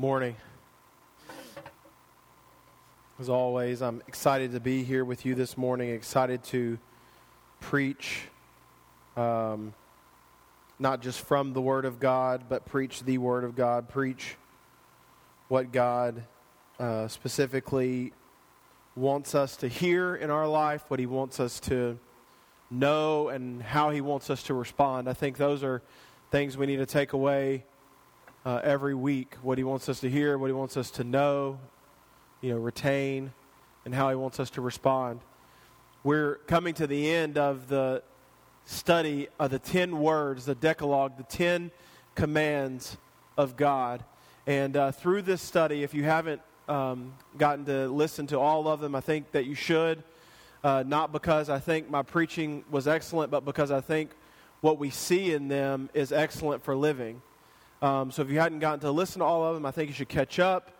Morning. As always, I'm excited to be here with you this morning, excited to preach um, not just from the Word of God, but preach the Word of God, preach what God uh, specifically wants us to hear in our life, what He wants us to know, and how He wants us to respond. I think those are things we need to take away uh, every week what He wants us to hear, what He wants us to know, you know, retain, and how He wants us to respond. We're coming to the end of the study of the 10 words, the Decalogue, the 10 commands of God. And uh, through this study, if you haven't um, gotten to listen to all of them, I think that you should. Uh, not because I think my preaching was excellent, but because I think what we see in them is excellent for living. Um, so if you hadn't gotten to listen to all of them, I think you should catch up.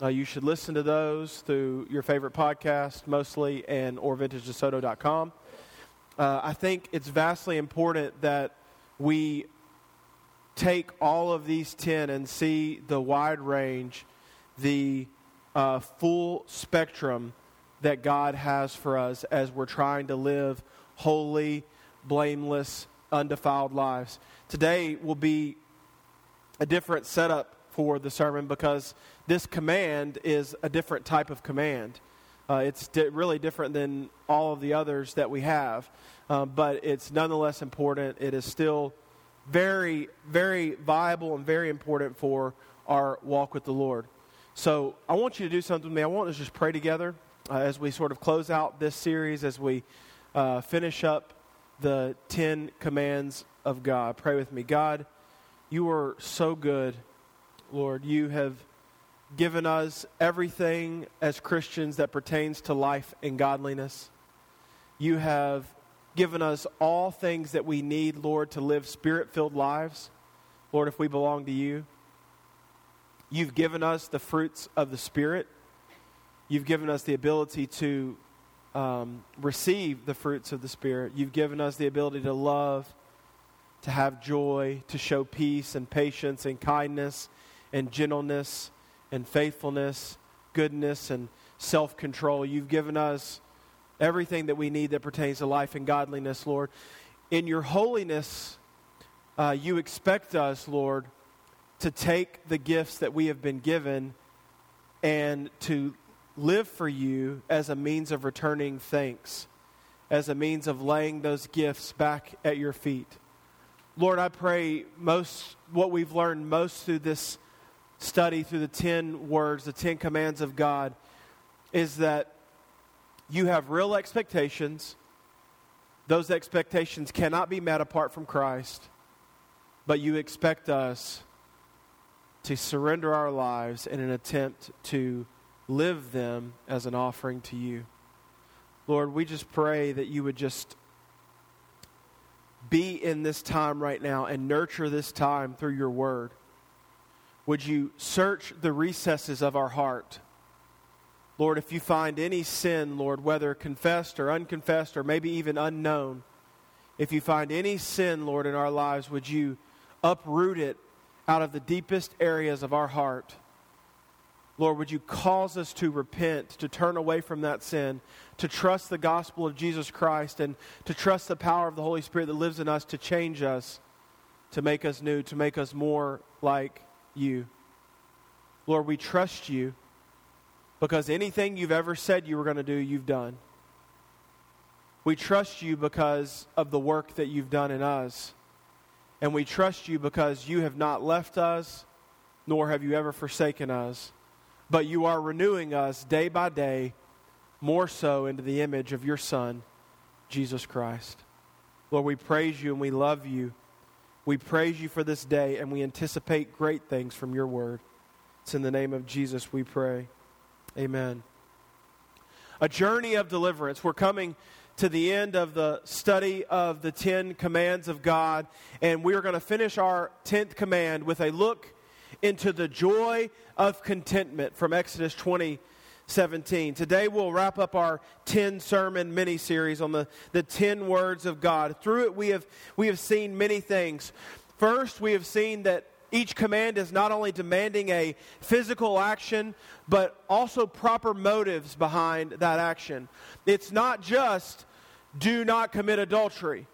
Uh, you should listen to those through your favorite podcast, mostly, and or vintagedesoto.com. Uh, I think it's vastly important that we take all of these 10 and see the wide range, the uh, full spectrum that God has for us as we're trying to live holy, blameless, undefiled lives. Today will be a different setup for the sermon because this command is a different type of command. Uh, it's di- really different than all of the others that we have, uh, but it's nonetheless important. It is still very, very viable and very important for our walk with the Lord. So I want you to do something with me. I want us to just pray together uh, as we sort of close out this series, as we uh, finish up the Ten Commands of God. Pray with me. God, you are so good, Lord. You have given us everything as Christians that pertains to life and godliness. You have given us all things that we need, Lord, to live spirit filled lives. Lord, if we belong to you, you've given us the fruits of the Spirit. You've given us the ability to um, receive the fruits of the Spirit. You've given us the ability to love to have joy, to show peace and patience and kindness and gentleness and faithfulness, goodness and self control. You've given us everything that we need that pertains to life and godliness, Lord. In your holiness, uh, you expect us, Lord, to take the gifts that we have been given and to live for you as a means of returning thanks, as a means of laying those gifts back at your feet. Lord, I pray most what we've learned most through this study, through the 10 words, the 10 commands of God, is that you have real expectations. Those expectations cannot be met apart from Christ, but you expect us to surrender our lives in an attempt to live them as an offering to you. Lord, we just pray that you would just be in this time right now and nurture this time through your word. Would you search the recesses of our heart? Lord, if you find any sin, Lord, whether confessed or unconfessed or maybe even unknown, if you find any sin, Lord, in our lives, would you uproot it out of the deepest areas of our heart? Lord, would you cause us to repent, to turn away from that sin, to trust the gospel of Jesus Christ, and to trust the power of the Holy Spirit that lives in us to change us, to make us new, to make us more like you. Lord, we trust you because anything you've ever said you were going to do, you've done. We trust you because of the work that you've done in us. And we trust you because you have not left us, nor have you ever forsaken us but you are renewing us day by day more so into the image of your Son, Jesus Christ. Lord, we praise you and we love you. We praise you for this day and we anticipate great things from your word. It's in the name of Jesus we pray. Amen. A journey of deliverance. We're coming to the end of the study of the Ten Commands of God, and we're going to finish our tenth command with a look into the joy of contentment from Exodus 20. 17. Today we'll wrap up our 10 sermon mini series on the, the 10 words of God. Through it we have we have seen many things. First, we have seen that each command is not only demanding a physical action, but also proper motives behind that action. It's not just do not commit adultery,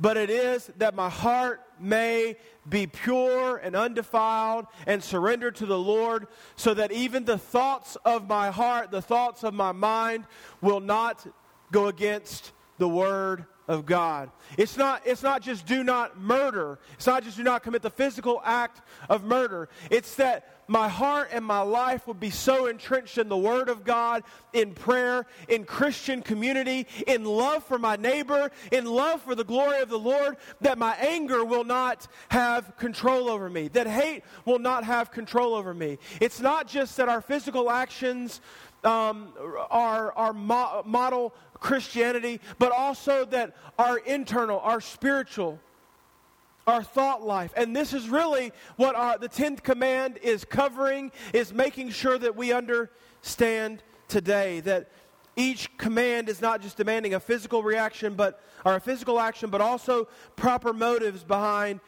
but it is that my heart may be pure and undefiled and surrendered to the Lord, so that even the thoughts of my heart, the thoughts of my mind, will not go against the Word of God. It's not, it's not just do not murder. It's not just do not commit the physical act of murder. It's that my heart and my life would be so entrenched in the Word of God, in prayer, in Christian community, in love for my neighbor, in love for the glory of the Lord, that my anger will not have control over me, that hate will not have control over me. It's not just that our physical actions um, our, mo- model Christianity, but also that our internal, our spiritual, our thought life. And this is really what our, the 10th command is covering, is making sure that we understand today that each command is not just demanding a physical reaction, but or a physical action, but also proper motives behind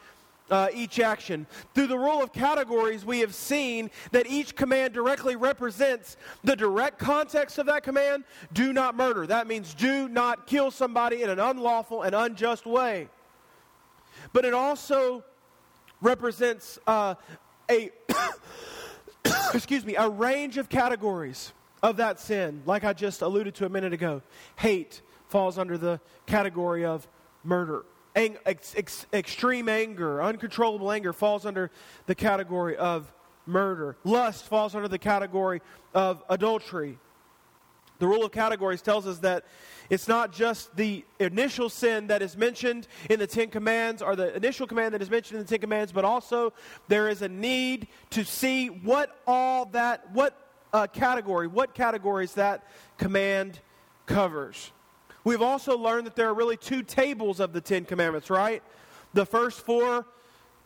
uh, each action. Through the rule of categories, we have seen that each command directly represents the direct context of that command do not murder. That means do not kill somebody in an unlawful and unjust way. But it also represents uh, a, excuse me, a range of categories of that sin, like I just alluded to a minute ago. Hate falls under the category of murder ang- ex- ex- extreme anger, uncontrollable anger falls under the category of murder. Lust falls under the category of adultery. The rule of categories tells us that it's not just the initial sin that is mentioned in the Ten Commands or the initial command that is mentioned in the Ten Commands, but also there is a need to see what all that, what uh, category, what categories that command covers. We've also learned that there are really two tables of the Ten Commandments, right? The first four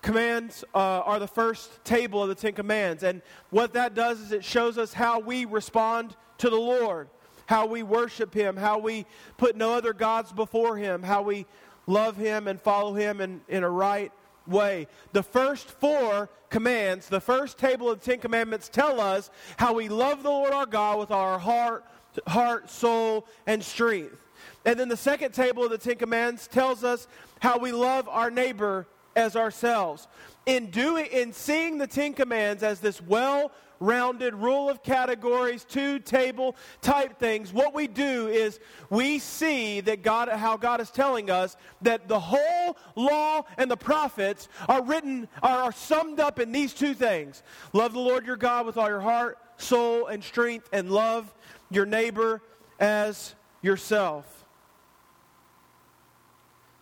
commands uh, are the first table of the Ten Commands. And what that does is it shows us how we respond to the Lord, how we worship Him, how we put no other gods before Him, how we love Him and follow Him in, in a right way. The first four commands, the first table of the Ten Commandments, tell us how we love the Lord our God with our heart, heart, soul, and strength. And then the second table of the Ten Commandments tells us how we love our neighbor as ourselves. In doing in seeing the Ten Commands as this well rounded rule of categories, two table type things, what we do is we see that God, how God is telling us that the whole law and the prophets are written, are, are summed up in these two things. Love the Lord your God with all your heart, soul, and strength, and love your neighbor as yourself.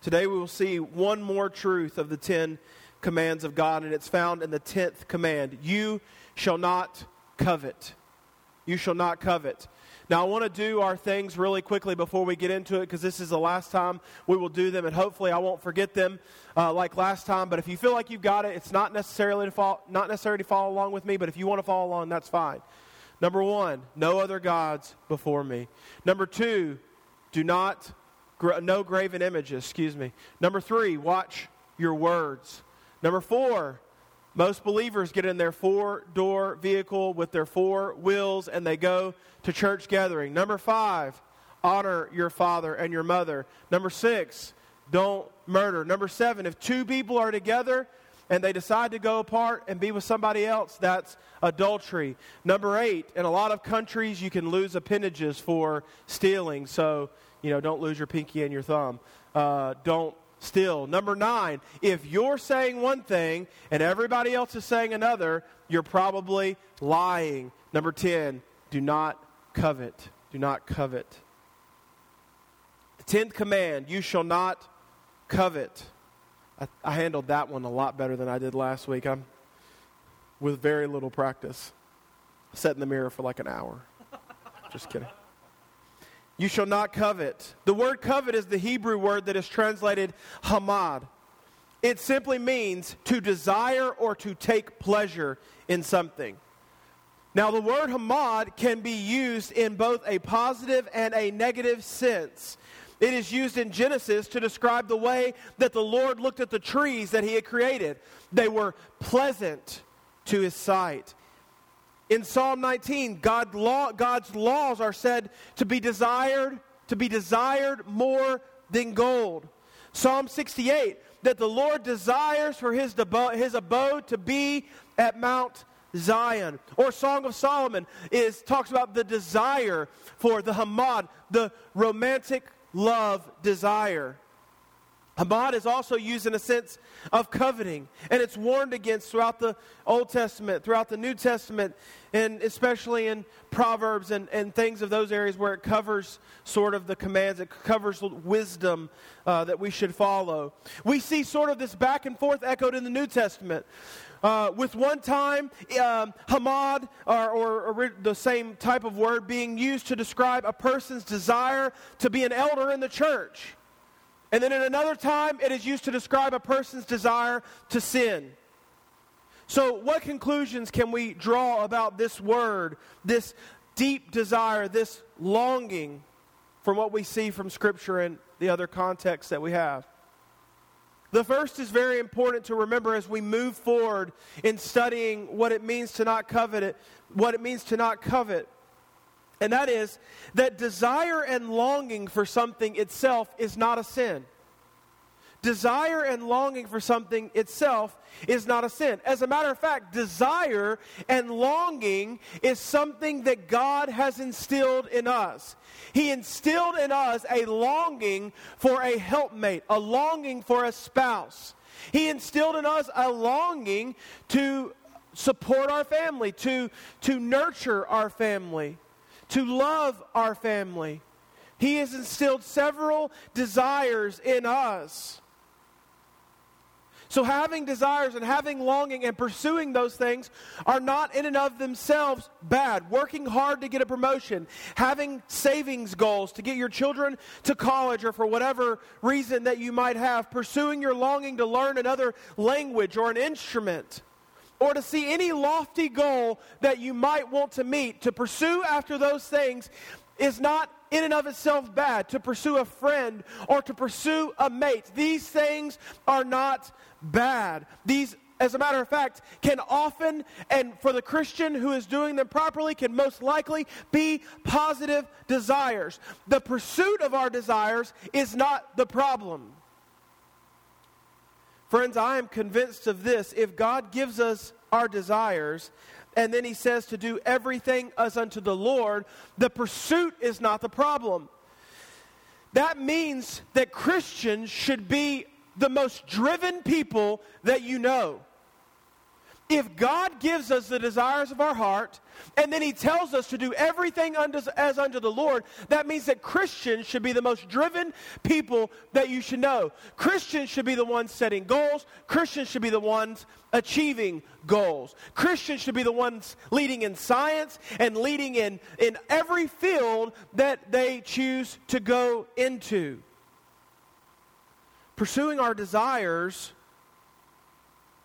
Today we will see one more truth of the Ten Commands of God, and it's found in the tenth command. You shall not covet. You shall not covet. Now, I want to do our things really quickly before we get into it because this is the last time we will do them, and hopefully I won't forget them uh, like last time. But if you feel like you've got it, it's not necessarily to follow, not necessary to follow along with me. But if you want to follow along, that's fine. Number one, no other gods before me. Number two, do not no graven images, excuse me. Number three, watch your words. Number four, most believers get in their four door vehicle with their four wheels and they go to church gathering. Number five, honor your father and your mother. Number six, don't murder. Number seven, if two people are together and they decide to go apart and be with somebody else, that's adultery. Number eight, in a lot of countries, you can lose appendages for stealing. So you know, don't lose your pinky and your thumb. Uh, don't steal. Number nine, if you're saying one thing and everybody else is saying another, you're probably lying. Number 10, do not covet. Do not covet. The tenth command, you shall not covet. I, I handled that one a lot better than I did last week. I'm with very little practice. Sat in the mirror for like an hour. Just kidding. You shall not covet. The word covet is the Hebrew word that is translated hamad. It simply means to desire or to take pleasure in something. Now, the word hamad can be used in both a positive and a negative sense. It is used in Genesis to describe the way that the Lord looked at the trees that he had created. They were pleasant to his sight. In Psalm 19, God law, God's laws are said to be desired, to be desired more than gold. Psalm 68, that the Lord desires for his, his abode to be at Mount Zion. Or Song of Solomon is talks about the desire for the Hamad, the romantic love desire. Hamad is also used in a sense of coveting, and it's warned against throughout the Old Testament, throughout the New Testament, and especially in Proverbs and, and things of those areas where it covers sort of the commands, it covers wisdom uh, that we should follow. We see sort of this back and forth echoed in the New Testament. Uh, with one time, um, hamad, or, or, or, the same type of word, being used to describe a person's desire to be an elder in the church. And then in another time, it is used to describe a person's desire to sin. So, what conclusions can we draw about this word, this deep desire, this longing from what we see from Scripture and the other contexts that we have? The first is very important to remember as we move forward in studying what it means to not covet it, what it means to not covet. And that is that desire and longing for something itself is not a sin. Desire and longing for something itself is not a sin. As a matter of fact, desire and longing is something that God has instilled in us. He instilled in us a longing for a helpmate, a longing for a spouse. He instilled in us a longing to support our family, to, to nurture our family, to love our family. He has instilled several desires in us. So, having desires and having longing and pursuing those things are not in and of themselves bad. Working hard to get a promotion, having savings goals to get your children to college or for whatever reason that you might have, pursuing your longing to learn another language or an instrument, or to see any lofty goal that you might want to meet, to pursue after those things is not in and of itself bad. To pursue a friend or to pursue a mate, these things are not bad. These, as a matter of fact, can often, and for the Christian who is doing them properly, can most likely be positive desires. The pursuit of our desires is not the problem. Friends, I am convinced of this. If God gives us our desires, and then he says to do everything as unto the Lord, the pursuit is not the problem. That means that Christians should be the most driven people that you know. If God gives us the desires of our heart, and then He tells us to do everything unto, as unto the Lord, that means that Christians should be the most driven people that you should know. Christians should be the ones setting goals. Christians should be the ones achieving goals. Christians should be the ones leading in science and leading in, in every field that they choose to go into pursuing our desires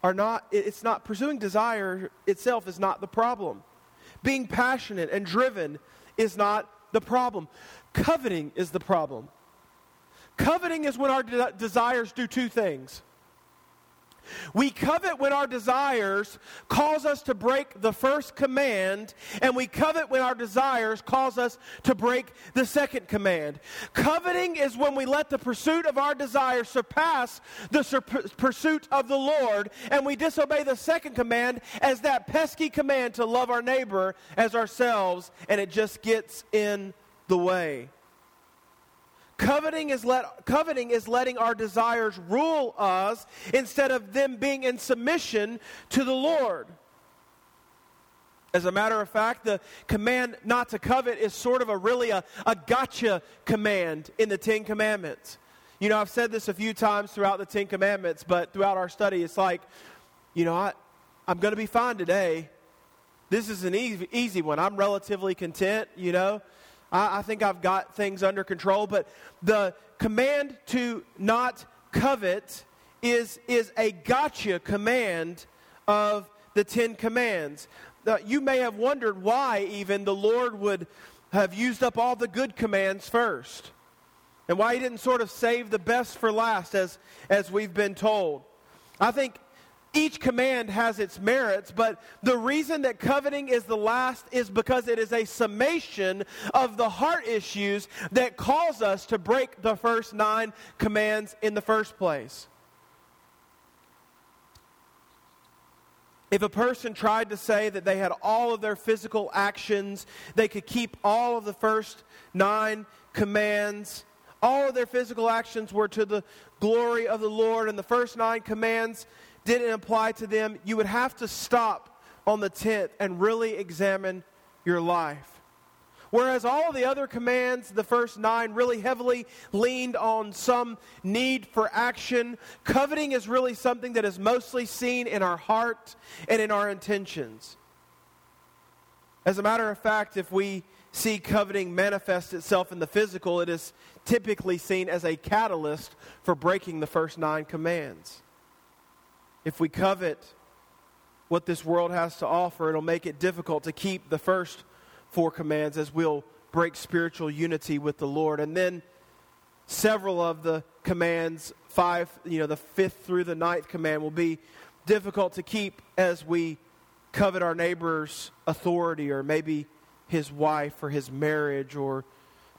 are not it's not pursuing desire itself is not the problem. Being passionate and driven is not the problem. Coveting is the problem. Coveting is when our de- desires do two things we covet when our desires cause us to break the first command, and we covet when our desires cause us to break the second command. Coveting is when we let the pursuit of our desires surpass the sur- pursuit of the Lord, and we disobey the second command as that pesky command to love our neighbor as ourselves, and it just gets in the way. Coveting is, let, coveting is letting our desires rule us instead of them being in submission to the Lord. As a matter of fact, the command not to covet is sort of a really a, a gotcha command in the Ten Commandments. You know, I've said this a few times throughout the Ten Commandments, but throughout our study, it's like, you know, I, I'm going to be fine today. This is an easy, easy one. I'm relatively content, you know. I, I think I've got things under control. But the command to not covet is, is a gotcha command of the Ten Commands. Uh, you may have wondered why even the Lord would have used up all the good commands first. and why he didn't sort of save the best for last, as, as we've been told. I think each command has its merits, but the reason that coveting is the last is because it is a summation of the heart issues that cause us to break the first nine commands in the first place. If a person tried to say that they had all of their physical actions, they could keep all of the first nine commands, all of their physical actions were to the glory of the Lord, and the first nine commands didn't apply to them, you would have to stop on the tenth and really examine your life. Whereas all the other commands, the first nine, really heavily leaned on some need for action, coveting is really something that is mostly seen in our heart and in our intentions. As a matter of fact, if we see coveting manifest itself in the physical, it is typically seen as a catalyst for breaking the first nine commands. If we covet what this world has to offer, it'll make it difficult to keep the first four commands as we'll break spiritual unity with the Lord. And then several of the commands, five, you know, the fifth through the ninth command, will be difficult to keep as we covet our neighbor's authority or maybe his wife or his marriage or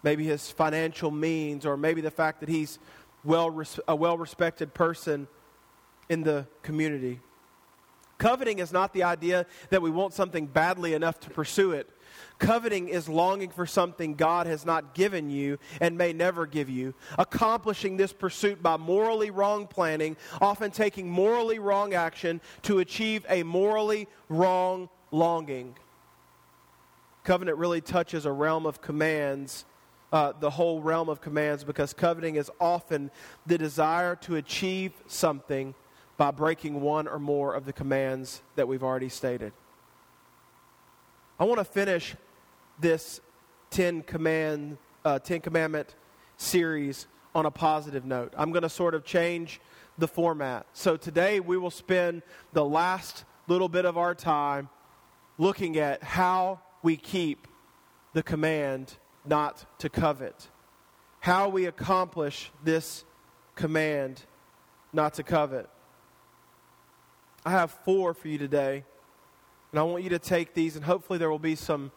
maybe his financial means or maybe the fact that he's well a well respected person in the community. Coveting is not the idea that we want something badly enough to pursue it. Coveting is longing for something God has not given you and may never give you. Accomplishing this pursuit by morally wrong planning, often taking morally wrong action to achieve a morally wrong longing. Covenant really touches a realm of commands, uh, the whole realm of commands, because coveting is often the desire to achieve something by breaking one or more of the commands that we've already stated. I want to finish this Ten Command, uh, Ten Commandment series on a positive note. I'm going to sort of change the format. So today we will spend the last little bit of our time looking at how we keep the command not to covet. How we accomplish this command not to covet. I have four for you today. And I want you to take these, and hopefully, there will be some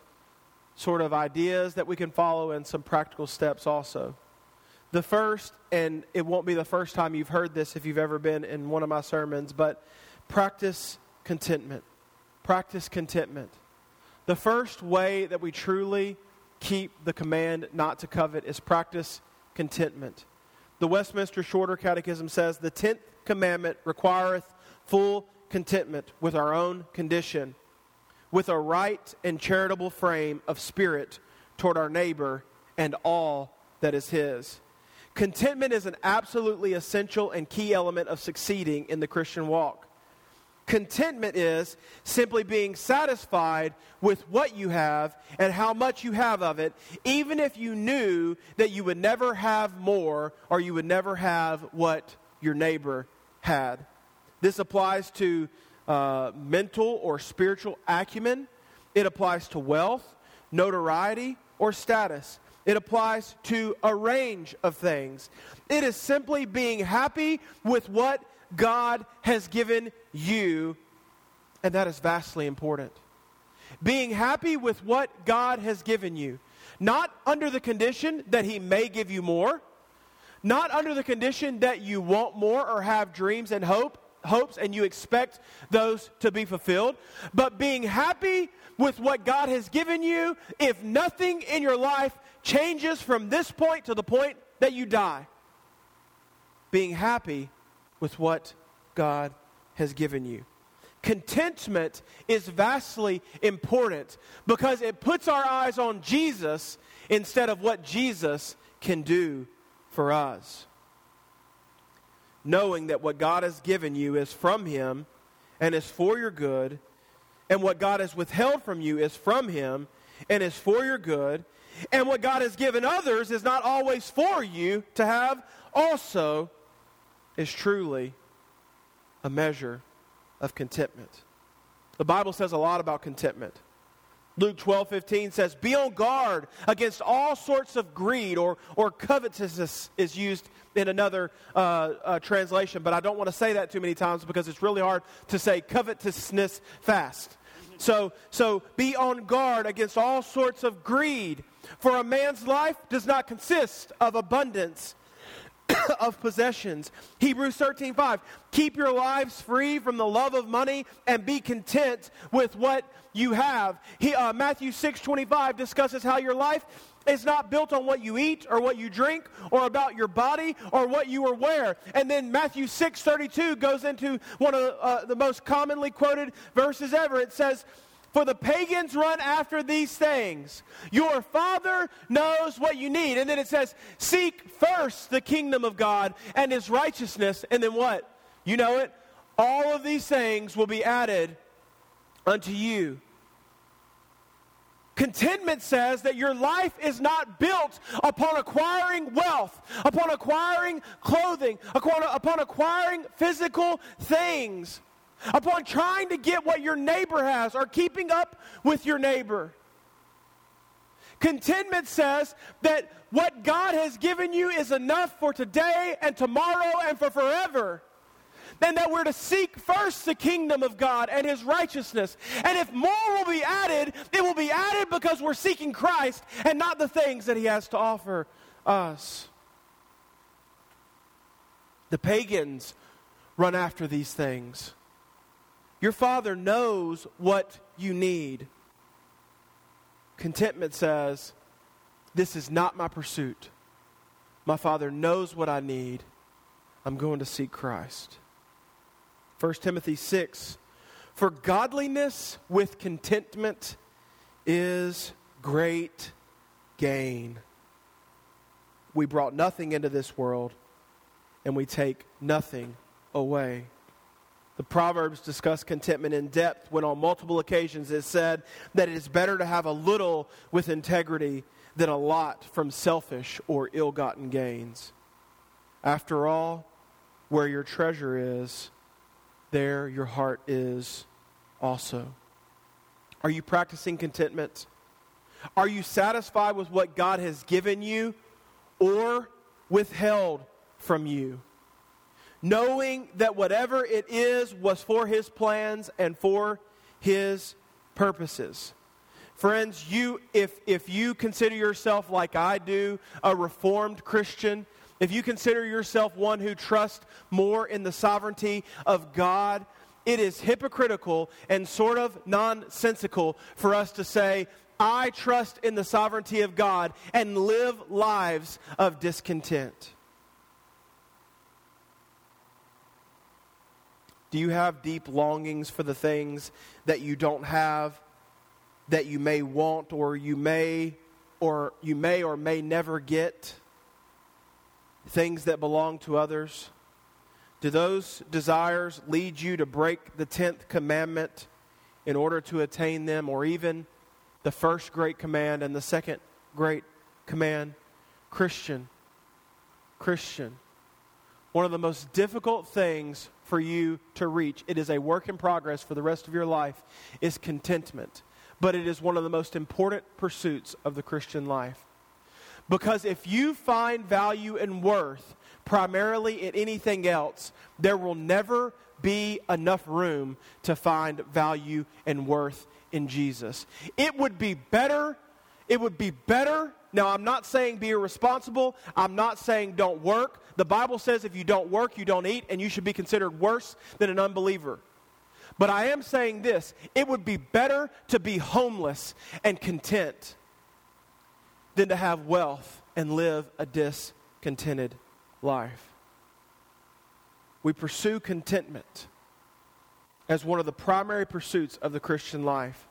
sort of ideas that we can follow and some practical steps also. The first, and it won't be the first time you've heard this if you've ever been in one of my sermons, but practice contentment. Practice contentment. The first way that we truly keep the command not to covet is practice contentment. The Westminster Shorter Catechism says the tenth commandment requireth full contentment with our own condition with a right and charitable frame of spirit toward our neighbor and all that is his. Contentment is an absolutely essential and key element of succeeding in the Christian walk. Contentment is simply being satisfied with what you have and how much you have of it, even if you knew that you would never have more or you would never have what your neighbor had. This applies to uh, mental or spiritual acumen. It applies to wealth, notoriety, or status. It applies to a range of things. It is simply being happy with what God has given you, and that is vastly important. Being happy with what God has given you, not under the condition that He may give you more, not under the condition that you want more or have dreams and hope, hopes and you expect those to be fulfilled, but being happy with what God has given you if nothing in your life changes from this point to the point that you die. Being happy with what God has given you. Contentment is vastly important because it puts our eyes on Jesus instead of what Jesus can do for us knowing that what God has given you is from Him and is for your good, and what God has withheld from you is from Him and is for your good, and what God has given others is not always for you to have also is truly a measure of contentment. The Bible says a lot about contentment. Luke 12, 15 says, Be on guard against all sorts of greed, or, or covetousness is used in another uh, uh, translation, but I don't want to say that too many times because it's really hard to say covetousness fast. So, so be on guard against all sorts of greed, for a man's life does not consist of abundance of possessions. Hebrews 13 5. Keep your lives free from the love of money and be content with what you have. He, uh, Matthew 6 25 discusses how your life is not built on what you eat or what you drink or about your body or what you wear. And then Matthew 6 32 goes into one of uh, the most commonly quoted verses ever. It says, for the pagans run after these things. Your Father knows what you need. And then it says, Seek first the kingdom of God and his righteousness. And then what? You know it? All of these things will be added unto you. Contentment says that your life is not built upon acquiring wealth, upon acquiring clothing, upon, upon acquiring physical things upon trying to get what your neighbor has or keeping up with your neighbor. Contentment says that what God has given you is enough for today and tomorrow and for forever. And that we're to seek first the kingdom of God and his righteousness. And if more will be added, it will be added because we're seeking Christ and not the things that he has to offer us. The pagans run after these things. Your Father knows what you need. Contentment says, This is not my pursuit. My Father knows what I need. I'm going to seek Christ. 1 Timothy 6 For godliness with contentment is great gain. We brought nothing into this world, and we take nothing away. The Proverbs discuss contentment in depth when on multiple occasions it said that it is better to have a little with integrity than a lot from selfish or ill gotten gains. After all, where your treasure is, there your heart is also. Are you practicing contentment? Are you satisfied with what God has given you or withheld from you? knowing that whatever it is was for his plans and for his purposes. Friends, you if if you consider yourself like I do, a reformed Christian, if you consider yourself one who trusts more in the sovereignty of God, it is hypocritical and sort of nonsensical for us to say, I trust in the sovereignty of God and live lives of discontent. Do you have deep longings for the things that you don't have, that you may want or you may or you may or may never get? Things that belong to others? Do those desires lead you to break the 10th commandment in order to attain them or even the first great command and the second great command? Christian, Christian. One of the most difficult things for you to reach. It is a work in progress for the rest of your life, is contentment. But it is one of the most important pursuits of the Christian life. Because if you find value and worth primarily in anything else, there will never be enough room to find value and worth in Jesus. It would be better, it would be better. Now, I'm not saying be irresponsible. I'm not saying don't work. The Bible says if you don't work, you don't eat, and you should be considered worse than an unbeliever. But I am saying this it would be better to be homeless and content than to have wealth and live a discontented life. We pursue contentment as one of the primary pursuits of the Christian life.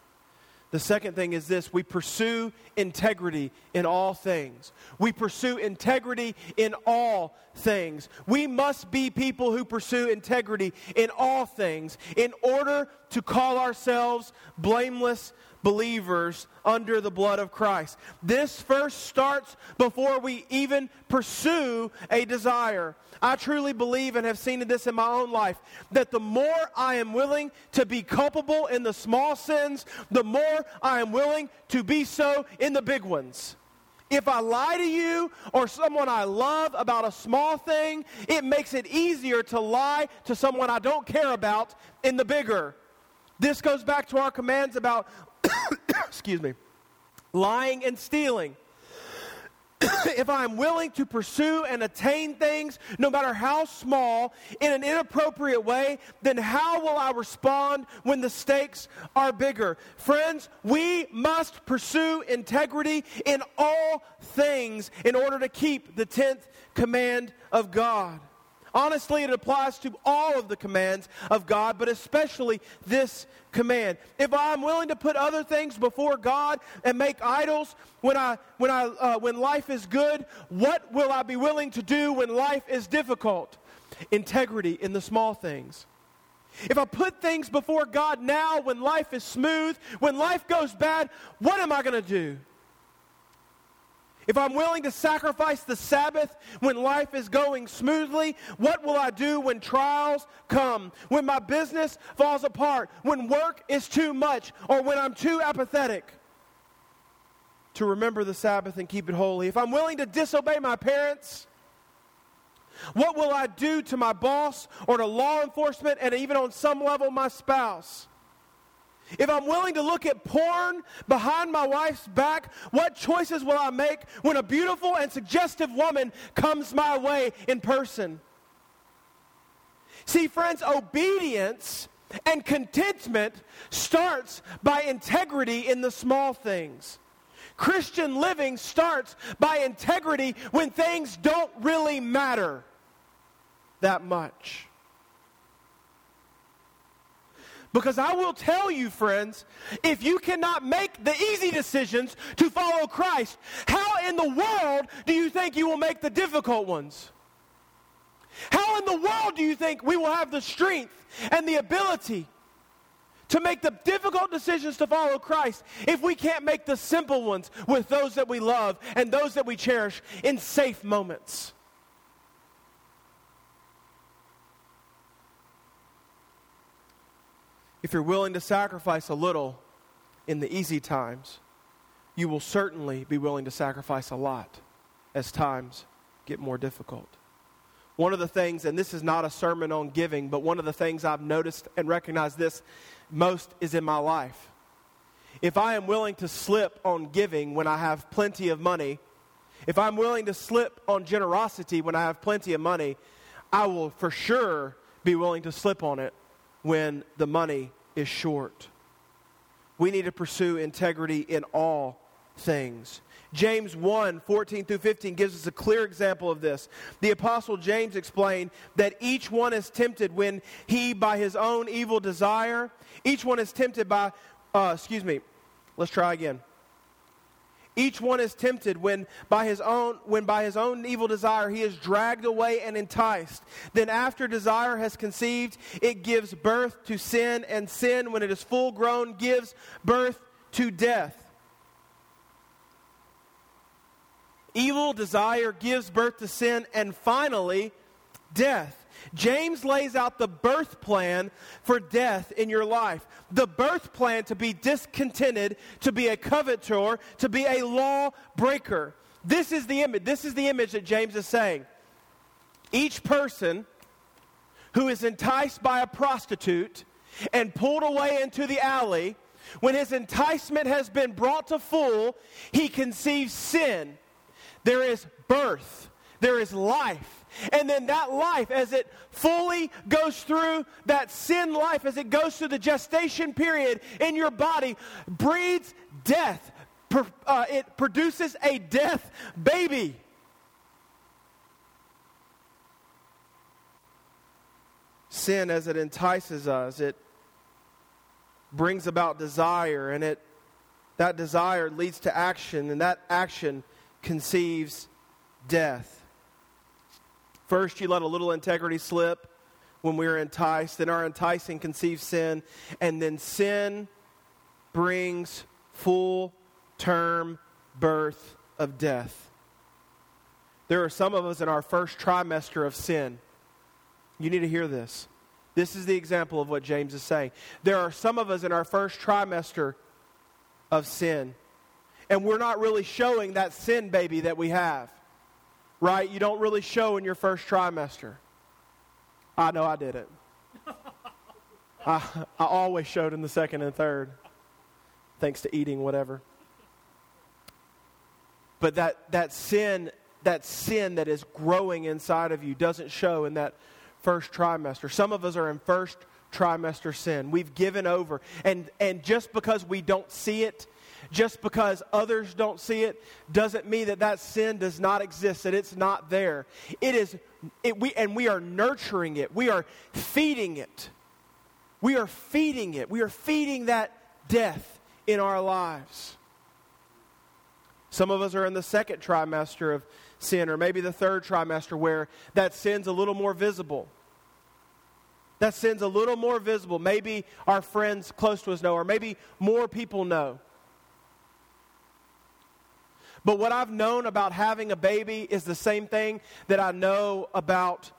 The second thing is this we pursue integrity in all things. We pursue integrity in all things. We must be people who pursue integrity in all things in order to call ourselves blameless believers under the blood of Christ. This first starts before we even pursue a desire. I truly believe and have seen this in my own life that the more I am willing to be culpable in the small sins, the more I am willing to be so in the big ones. If I lie to you or someone I love about a small thing, it makes it easier to lie to someone I don't care about in the bigger. This goes back to our commands about, excuse me, lying and stealing. if I'm willing to pursue and attain things, no matter how small, in an inappropriate way, then how will I respond when the stakes are bigger? Friends, we must pursue integrity in all things in order to keep the 10th command of God. Honestly, it applies to all of the commands of God, but especially this command. If I'm willing to put other things before God and make idols when, I, when, I, uh, when life is good, what will I be willing to do when life is difficult? Integrity in the small things. If I put things before God now when life is smooth, when life goes bad, what am I going to do? If I'm willing to sacrifice the Sabbath when life is going smoothly, what will I do when trials come? When my business falls apart? When work is too much? Or when I'm too apathetic? To remember the Sabbath and keep it holy. If I'm willing to disobey my parents, what will I do to my boss or to law enforcement and even on some level my spouse? If I'm willing to look at porn behind my wife's back, what choices will I make when a beautiful and suggestive woman comes my way in person? See, friends, obedience and contentment starts by integrity in the small things. Christian living starts by integrity when things don't really matter that much. Because I will tell you, friends, if you cannot make the easy decisions to follow Christ, how in the world do you think you will make the difficult ones? How in the world do you think we will have the strength and the ability to make the difficult decisions to follow Christ if we can't make the simple ones with those that we love and those that we cherish in safe moments? If you're willing to sacrifice a little in the easy times, you will certainly be willing to sacrifice a lot as times get more difficult. One of the things, and this is not a sermon on giving, but one of the things I've noticed and recognized this most is in my life. If I am willing to slip on giving when I have plenty of money, if I'm willing to slip on generosity when I have plenty of money, I will for sure be willing to slip on it when the money is short. We need to pursue integrity in all things. James 1 14 through 15 gives us a clear example of this. The Apostle James explained that each one is tempted when he, by his own evil desire, each one is tempted by, uh, excuse me, let's try again. Each one is tempted when by his own when by his own evil desire he is dragged away and enticed. Then after desire has conceived, it gives birth to sin, and sin, when it is full grown, gives birth to death. Evil desire gives birth to sin, and finally, death. James lays out the birth plan for death in your life. The birth plan to be discontented, to be a covetor, to be a law breaker. This is the image. This is the image that James is saying. Each person who is enticed by a prostitute and pulled away into the alley, when his enticement has been brought to full, he conceives sin. There is birth, there is life. And then that life, as it fully goes through that sin life, as it goes through the gestation period in your body, breeds death. Uh, it produces a death baby. Sin, as it entices us, it brings about desire, and it that desire leads to action, and that action conceives death. First, you let a little integrity slip when we are enticed. Then our enticing conceives sin. And then sin brings full term birth of death. There are some of us in our first trimester of sin. You need to hear this. This is the example of what James is saying. There are some of us in our first trimester of sin, and we're not really showing that sin baby that we have, right? You don't really show in your first trimester. I know I did it. I, I always showed in the second and third, thanks to eating whatever. But that, that sin, that sin that is growing inside of you doesn't show in that first trimester. Some of us are in first trimester sin. We've given over. And, and just because we don't see it, just because others don't see it, doesn't mean that that sin does not exist, that it's not there. It is, it, we, and we are nurturing it, we are feeding it. We are feeding it. We are feeding that death in our lives. Some of us are in the second trimester of sin, or maybe the third trimester, where that sin's a little more visible. That sin's a little more visible. Maybe our friends close to us know, or maybe more people know. But what I've known about having a baby is the same thing that I know about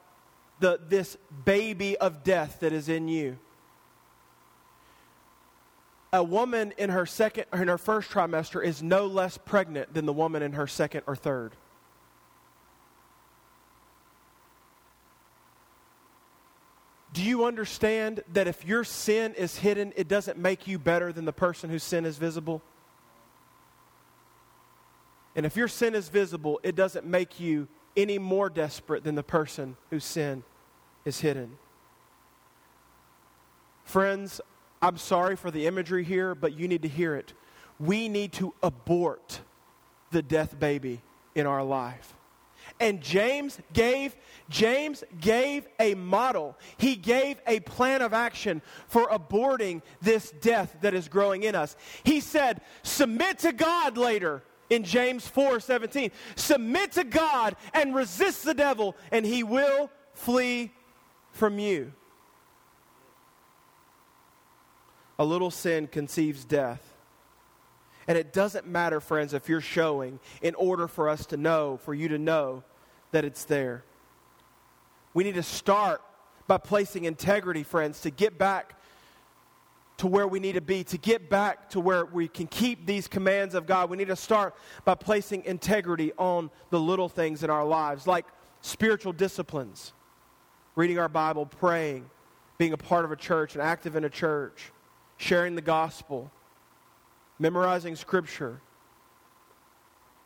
the, this baby of death that is in you a woman in her second in her first trimester is no less pregnant than the woman in her second or third. Do you understand that if your sin is hidden, it doesn't make you better than the person whose sin is visible? And if your sin is visible, it doesn't make you any more desperate than the person whose sin is hidden. Friends, I'm sorry for the imagery here, but you need to hear it. We need to abort the death baby in our life. And James gave James gave a model. He gave a plan of action for aborting this death that is growing in us. He said, "Submit to God later." In James 4:17, submit to God and resist the devil and he will flee from you. a little sin conceives death. And it doesn't matter, friends, if you're showing in order for us to know, for you to know that it's there. We need to start by placing integrity, friends, to get back to where we need to be, to get back to where we can keep these commands of God. We need to start by placing integrity on the little things in our lives, like spiritual disciplines, reading our Bible, praying, being a part of a church and active in a church sharing the gospel, memorizing scripture.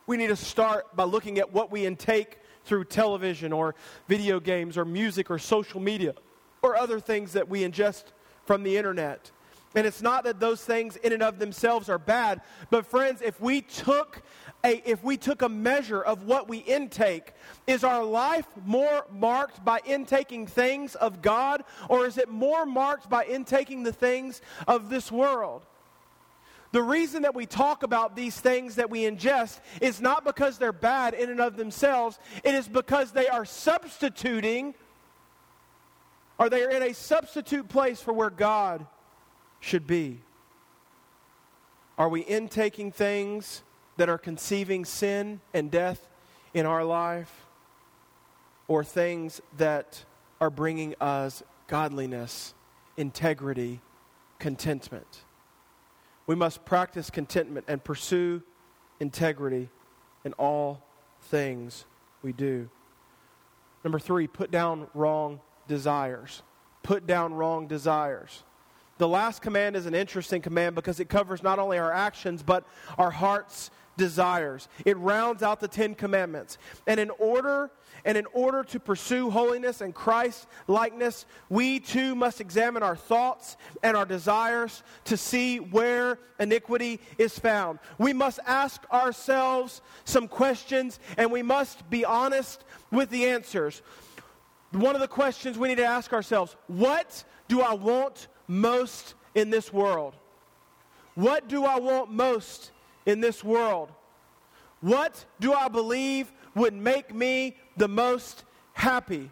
We need to start by looking at what we intake through television or video games or music or social media or other things that we ingest from the internet. And it's not that those things in and of themselves are bad, but friends, if we took a, if we took a measure of what we intake, is our life more marked by intaking things of God, or is it more marked by intaking the things of this world? The reason that we talk about these things that we ingest is not because they're bad in and of themselves, it is because they are substituting, or they are in a substitute place for where God should be. Are we intaking things that are conceiving sin and death in our life, or things that are bringing us godliness, integrity, contentment. We must practice contentment and pursue integrity in all things we do. Number three, put down wrong desires. Put down wrong desires. The last command is an interesting command because it covers not only our actions, but our hearts desires. It rounds out the 10 commandments. And in order and in order to pursue holiness and Christ likeness, we too must examine our thoughts and our desires to see where iniquity is found. We must ask ourselves some questions and we must be honest with the answers. One of the questions we need to ask ourselves what do I want most in this world? What do I want most in this world? What do I believe would make me the most happy?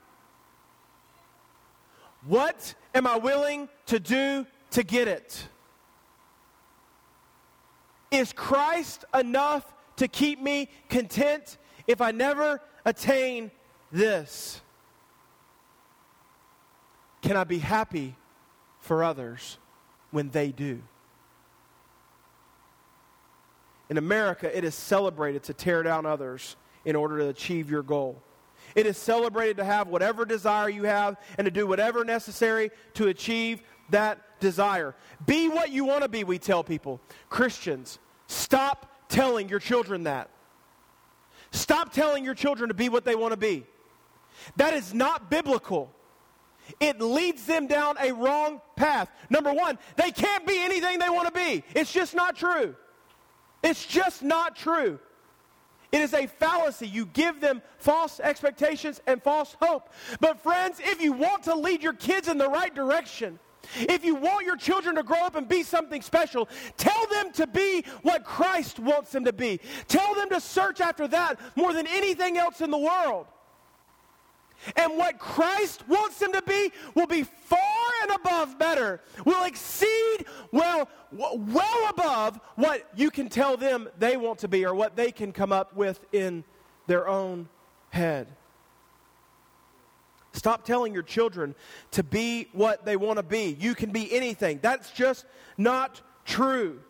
What am I willing to do to get it? Is Christ enough to keep me content if I never attain this? Can I be happy for others when they do? In America, it is celebrated to tear down others in order to achieve your goal. It is celebrated to have whatever desire you have and to do whatever necessary to achieve that desire. Be what you want to be, we tell people. Christians, stop telling your children that. Stop telling your children to be what they want to be. That is not biblical. It leads them down a wrong path. Number one, they can't be anything they want to be. It's just not true. It's just not true. It is a fallacy. You give them false expectations and false hope. But, friends, if you want to lead your kids in the right direction, if you want your children to grow up and be something special, tell them to be what Christ wants them to be. Tell them to search after that more than anything else in the world. And what Christ wants them to be will be far and above better, will exceed well, well above what you can tell them they want to be or what they can come up with in their own head. Stop telling your children to be what they want to be. You can be anything. That's just not true.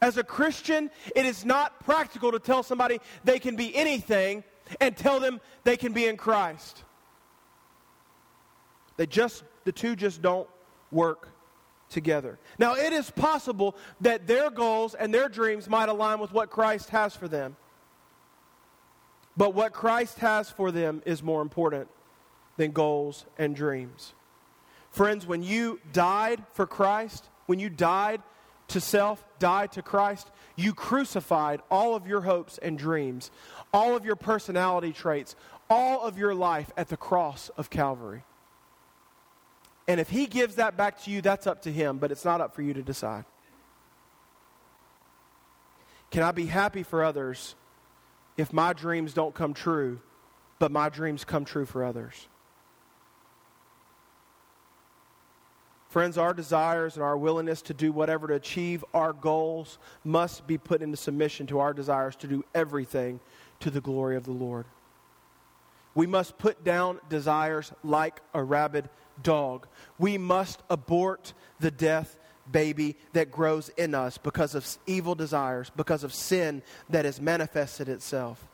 As a Christian, it is not practical to tell somebody they can be anything and tell them they can be in Christ. They just, the two just don't work together. Now, it is possible that their goals and their dreams might align with what Christ has for them. But what Christ has for them is more important than goals and dreams. Friends, when you died for Christ, when you died to self, die to Christ, you crucified all of your hopes and dreams, all of your personality traits, all of your life at the cross of Calvary. And if He gives that back to you, that's up to Him, but it's not up for you to decide. Can I be happy for others if my dreams don't come true, but my dreams come true for others? Friends, our desires and our willingness to do whatever to achieve our goals must be put into submission to our desires to do everything to the glory of the Lord. We must put down desires like a rabid dog. We must abort the death baby that grows in us because of evil desires, because of sin that has manifested itself.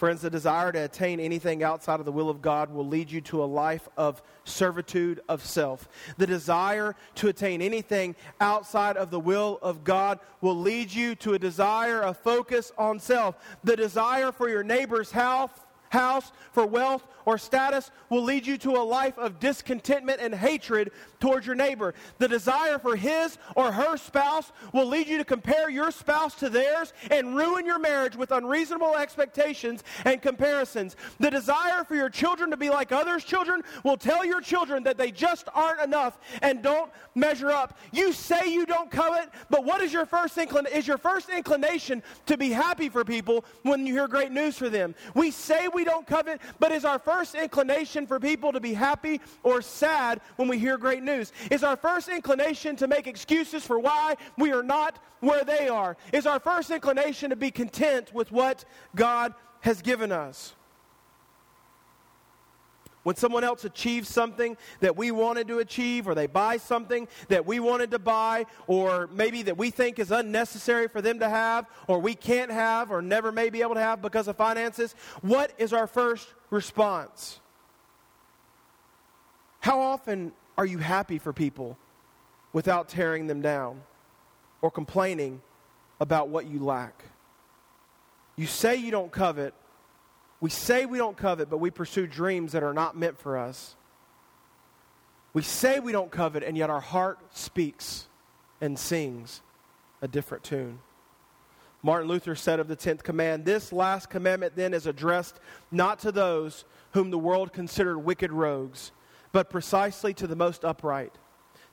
Friends, the desire to attain anything outside of the will of God will lead you to a life of servitude of self. The desire to attain anything outside of the will of God will lead you to a desire, a focus on self. The desire for your neighbor's house house, for wealth, or status will lead you to a life of discontentment and hatred towards your neighbor. The desire for his or her spouse will lead you to compare your spouse to theirs and ruin your marriage with unreasonable expectations and comparisons. The desire for your children to be like others' children will tell your children that they just aren't enough and don't measure up. You say you don't covet, but what is your first inclination? Is your first inclination to be happy for people when you hear great news for them? We say we we don't covet, but is our first inclination for people to be happy or sad when we hear great news? Is our first inclination to make excuses for why we are not where they are? Is our first inclination to be content with what God has given us? When someone else achieves something that we wanted to achieve, or they buy something that we wanted to buy, or maybe that we think is unnecessary for them to have, or we can't have, or never may be able to have because of finances, what is our first response? How often are you happy for people without tearing them down or complaining about what you lack? You say you don't covet, we say we don't covet, but we pursue dreams that are not meant for us. We say we don't covet, and yet our heart speaks and sings a different tune. Martin Luther said of the 10th command, This last commandment then is addressed not to those whom the world considered wicked rogues, but precisely to the most upright,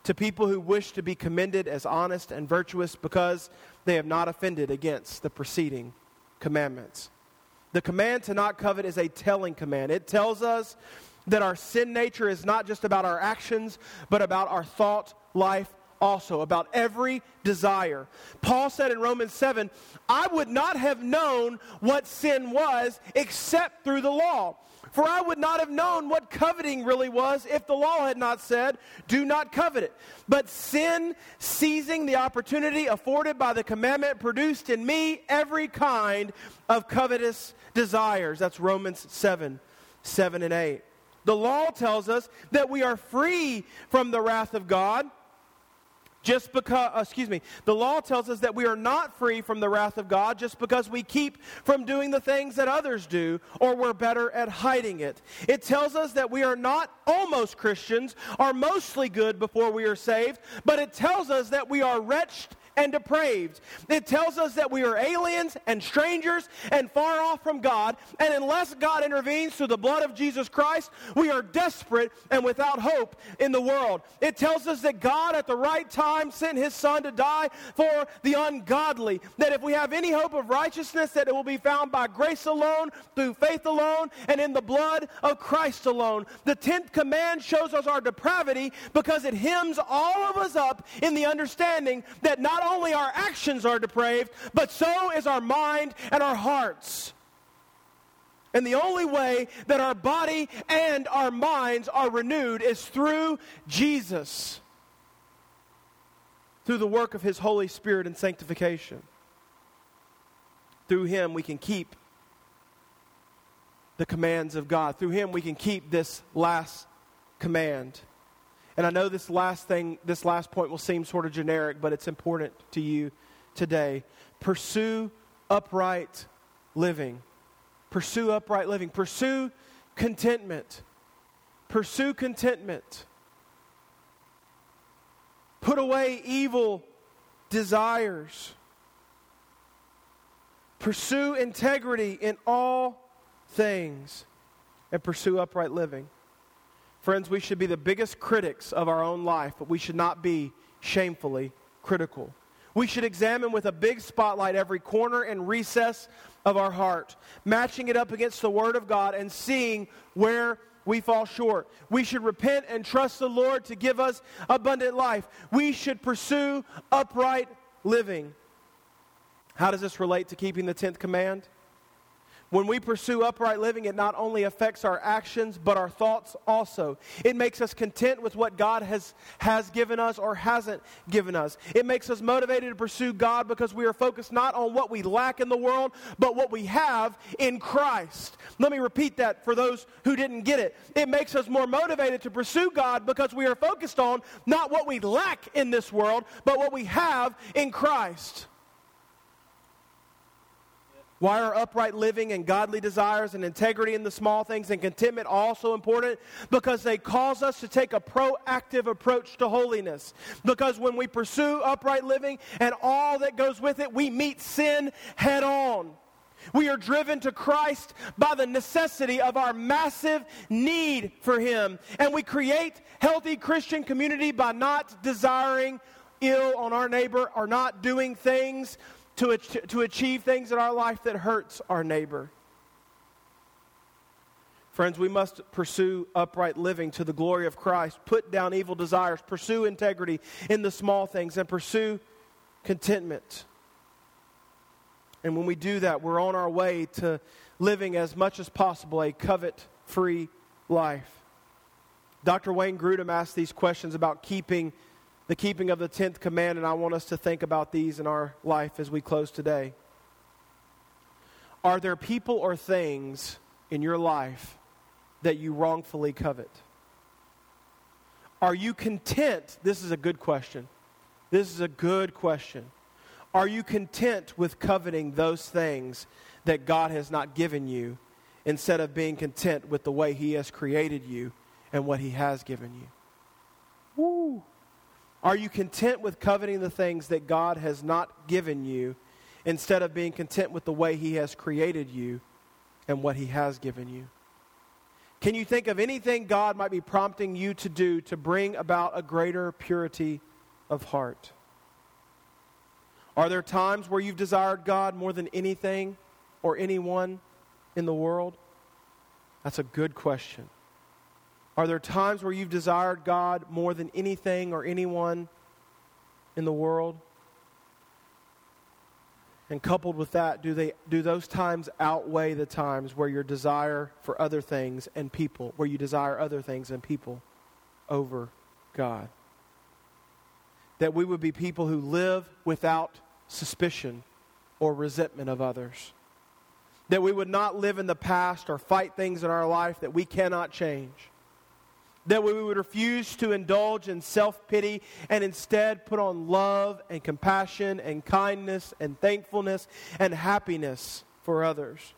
to people who wish to be commended as honest and virtuous because they have not offended against the preceding commandments. The command to not covet is a telling command. It tells us that our sin nature is not just about our actions, but about our thought life also, about every desire. Paul said in Romans 7, I would not have known what sin was except through the law. For I would not have known what coveting really was if the law had not said, Do not covet it. But sin, seizing the opportunity afforded by the commandment, produced in me every kind of covetous desires. That's Romans 7 7 and 8. The law tells us that we are free from the wrath of God just because, uh, excuse me, the law tells us that we are not free from the wrath of God just because we keep from doing the things that others do or we're better at hiding it. It tells us that we are not almost Christians, are mostly good before we are saved, but it tells us that we are wretched and depraved. It tells us that we are aliens and strangers and far off from God, and unless God intervenes through the blood of Jesus Christ, we are desperate and without hope in the world. It tells us that God at the right time sent his son to die for the ungodly, that if we have any hope of righteousness that it will be found by grace alone, through faith alone, and in the blood of Christ alone. The 10th command shows us our depravity because it hems all of us up in the understanding that not only our actions are depraved, but so is our mind and our hearts. And the only way that our body and our minds are renewed is through Jesus, through the work of His Holy Spirit and sanctification. Through Him, we can keep the commands of God. Through Him, we can keep this last command. And I know this last thing, this last point will seem sort of generic, but it's important to you today. Pursue upright living. Pursue upright living. Pursue contentment. Pursue contentment. Put away evil desires. Pursue integrity in all things and pursue upright living. Friends, we should be the biggest critics of our own life, but we should not be shamefully critical. We should examine with a big spotlight every corner and recess of our heart, matching it up against the Word of God and seeing where we fall short. We should repent and trust the Lord to give us abundant life. We should pursue upright living. How does this relate to keeping the 10th command? When we pursue upright living, it not only affects our actions, but our thoughts also. It makes us content with what God has, has given us or hasn't given us. It makes us motivated to pursue God because we are focused not on what we lack in the world, but what we have in Christ. Let me repeat that for those who didn't get it. It makes us more motivated to pursue God because we are focused on not what we lack in this world, but what we have in Christ. Why are upright living and godly desires and integrity in the small things and contentment also important? Because they cause us to take a proactive approach to holiness. Because when we pursue upright living and all that goes with it, we meet sin head on. We are driven to Christ by the necessity of our massive need for Him. And we create healthy Christian community by not desiring ill on our neighbor or not doing things to, to achieve things in our life that hurts our neighbor. Friends, we must pursue upright living to the glory of Christ, put down evil desires, pursue integrity in the small things, and pursue contentment. And when we do that, we're on our way to living as much as possible a covet free life. Dr. Wayne Grudem asked these questions about keeping the keeping of the 10th command, and I want us to think about these in our life as we close today. Are there people or things in your life that you wrongfully covet? Are you content? This is a good question. This is a good question. Are you content with coveting those things that God has not given you instead of being content with the way He has created you and what He has given you? Are you content with coveting the things that God has not given you instead of being content with the way He has created you and what He has given you? Can you think of anything God might be prompting you to do to bring about a greater purity of heart? Are there times where you've desired God more than anything or anyone in the world? That's a good question. Are there times where you've desired God more than anything or anyone in the world? And coupled with that, do, they, do those times outweigh the times where your desire for other things and people, where you desire other things and people over God? That we would be people who live without suspicion or resentment of others. That we would not live in the past or fight things in our life that we cannot change that we would refuse to indulge in self pity and instead put on love and compassion and kindness and thankfulness and happiness for others.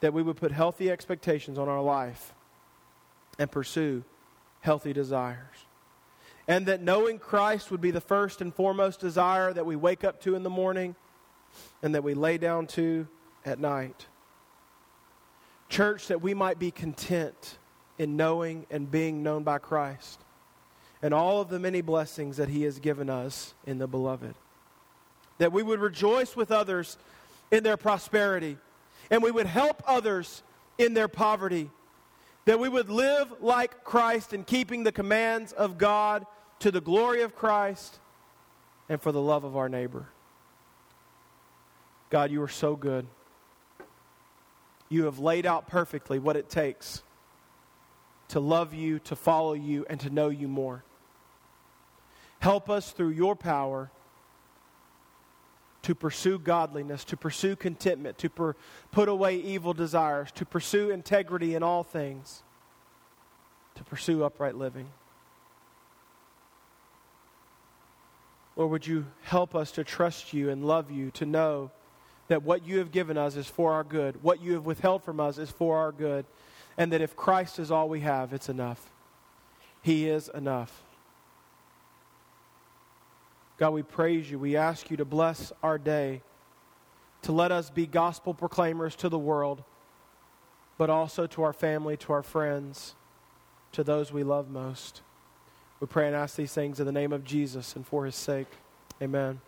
That we would put healthy expectations on our life and pursue healthy desires. And that knowing Christ would be the first and foremost desire that we wake up to in the morning and that we lay down to at night. Church, that we might be content in knowing and being known by Christ and all of the many blessings that He has given us in the beloved. That we would rejoice with others in their prosperity and we would help others in their poverty. That we would live like Christ in keeping the commands of God to the glory of Christ and for the love of our neighbor. God, you are so good. You have laid out perfectly what it takes to love you, to follow you, and to know you more. Help us through your power to pursue godliness, to pursue contentment, to per- put away evil desires, to pursue integrity in all things, to pursue upright living. Lord, would you help us to trust you and love you, to know that what you have given us is for our good, what you have withheld from us is for our good, and that if Christ is all we have, it's enough. He is enough. God, we praise you. We ask you to bless our day, to let us be gospel proclaimers to the world, but also to our family, to our friends, to those we love most. We pray and ask these things in the name of Jesus and for his sake. Amen.